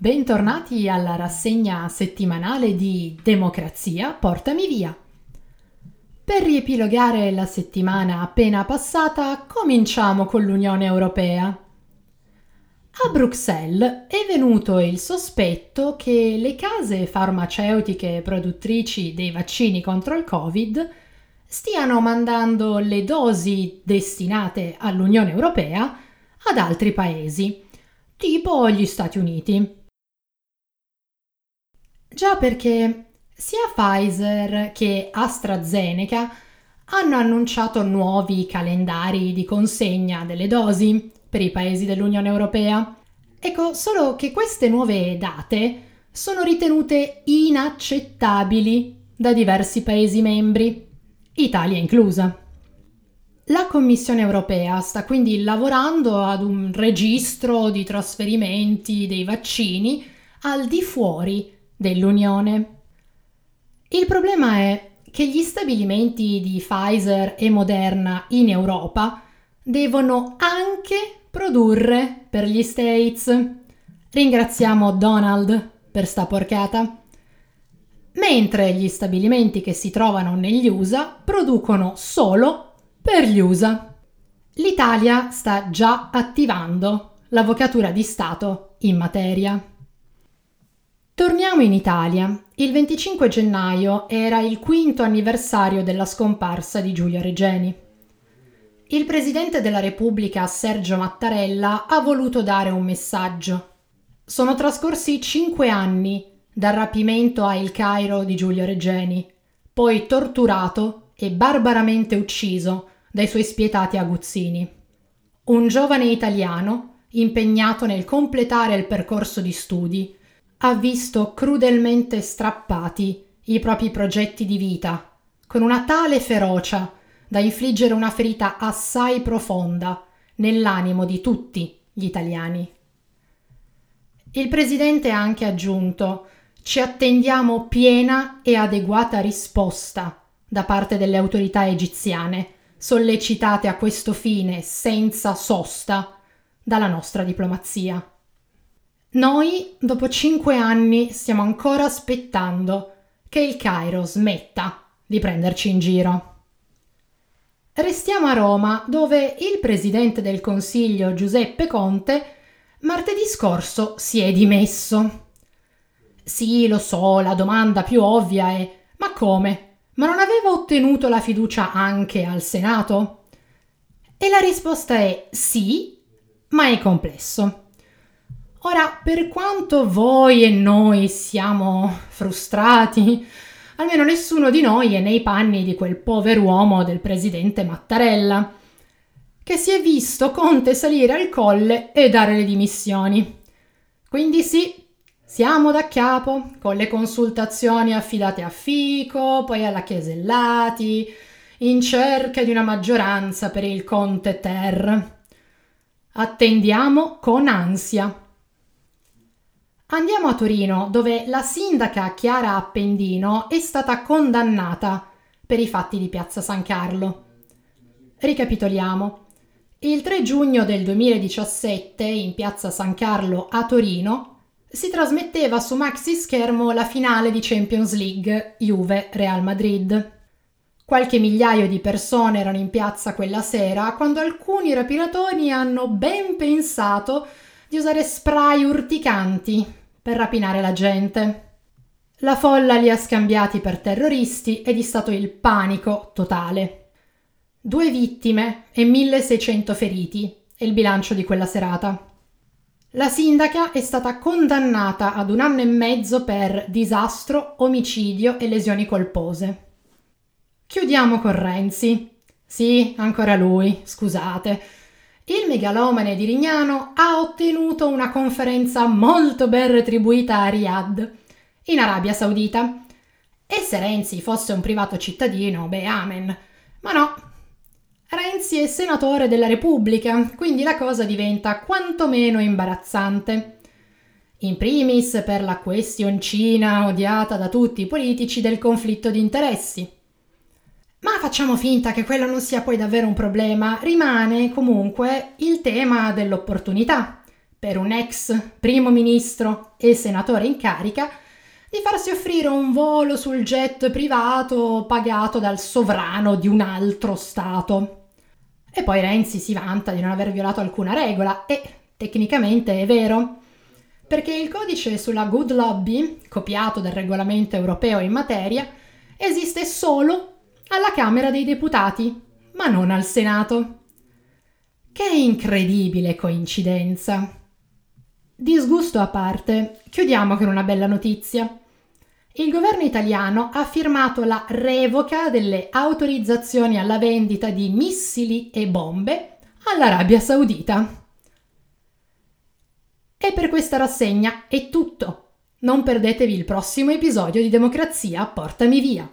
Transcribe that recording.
Bentornati alla rassegna settimanale di Democrazia, portami via. Per riepilogare la settimana appena passata, cominciamo con l'Unione Europea. A Bruxelles è venuto il sospetto che le case farmaceutiche produttrici dei vaccini contro il Covid stiano mandando le dosi destinate all'Unione Europea ad altri paesi, tipo gli Stati Uniti. Già perché sia Pfizer che AstraZeneca hanno annunciato nuovi calendari di consegna delle dosi per i paesi dell'Unione Europea. Ecco, solo che queste nuove date sono ritenute inaccettabili da diversi paesi membri, Italia inclusa. La Commissione europea sta quindi lavorando ad un registro di trasferimenti dei vaccini al di fuori dell'Unione. Il problema è che gli stabilimenti di Pfizer e Moderna in Europa devono anche produrre per gli States. Ringraziamo Donald per sta porcata. Mentre gli stabilimenti che si trovano negli USA producono solo per gli USA. L'Italia sta già attivando l'avvocatura di Stato in materia. Torniamo in Italia. Il 25 gennaio era il quinto anniversario della scomparsa di Giulio Regeni. Il Presidente della Repubblica Sergio Mattarella ha voluto dare un messaggio. Sono trascorsi cinque anni dal rapimento a El Cairo di Giulio Regeni, poi torturato e barbaramente ucciso dai suoi spietati aguzzini. Un giovane italiano impegnato nel completare il percorso di studi ha visto crudelmente strappati i propri progetti di vita, con una tale ferocia da infliggere una ferita assai profonda nell'animo di tutti gli italiani. Il presidente ha anche aggiunto ci attendiamo piena e adeguata risposta da parte delle autorità egiziane, sollecitate a questo fine senza sosta dalla nostra diplomazia. Noi, dopo cinque anni, stiamo ancora aspettando che il Cairo smetta di prenderci in giro. Restiamo a Roma, dove il presidente del Consiglio Giuseppe Conte martedì scorso si è dimesso. Sì, lo so, la domanda più ovvia è: ma come? Ma non aveva ottenuto la fiducia anche al Senato? E la risposta è sì, ma è complesso. Ora, per quanto voi e noi siamo frustrati, almeno nessuno di noi è nei panni di quel pover'uomo del presidente Mattarella, che si è visto Conte salire al colle e dare le dimissioni. Quindi sì, siamo da capo, con le consultazioni affidate a Fico, poi alla Chiesellati, in cerca di una maggioranza per il Conte Ter. Attendiamo con ansia. Andiamo a Torino, dove la sindaca Chiara Appendino è stata condannata per i fatti di Piazza San Carlo. Ricapitoliamo. Il 3 giugno del 2017, in Piazza San Carlo a Torino, si trasmetteva su maxi schermo la finale di Champions League Juve-Real Madrid. Qualche migliaio di persone erano in piazza quella sera quando alcuni rapinatori hanno ben pensato di usare spray urticanti per rapinare la gente. La folla li ha scambiati per terroristi ed è stato il panico totale. Due vittime e 1600 feriti è il bilancio di quella serata. La sindaca è stata condannata ad un anno e mezzo per disastro, omicidio e lesioni colpose. Chiudiamo con Renzi. Sì, ancora lui, scusate. Il megalomane di Rignano ha ottenuto una conferenza molto ben retribuita a Riyadh, in Arabia Saudita. E se Renzi fosse un privato cittadino, beh, amen. Ma no. Renzi è senatore della Repubblica, quindi la cosa diventa quantomeno imbarazzante. In primis per la questioncina odiata da tutti i politici del conflitto di interessi. Facciamo finta che quello non sia poi davvero un problema, rimane comunque il tema dell'opportunità per un ex primo ministro e senatore in carica di farsi offrire un volo sul jet privato pagato dal sovrano di un altro Stato. E poi Renzi si vanta di non aver violato alcuna regola, e tecnicamente è vero, perché il codice sulla good lobby, copiato dal regolamento europeo in materia, esiste solo alla Camera dei Deputati, ma non al Senato. Che incredibile coincidenza! Disgusto a parte, chiudiamo con una bella notizia. Il governo italiano ha firmato la revoca delle autorizzazioni alla vendita di missili e bombe all'Arabia Saudita. E per questa rassegna è tutto. Non perdetevi il prossimo episodio di Democrazia Portami Via.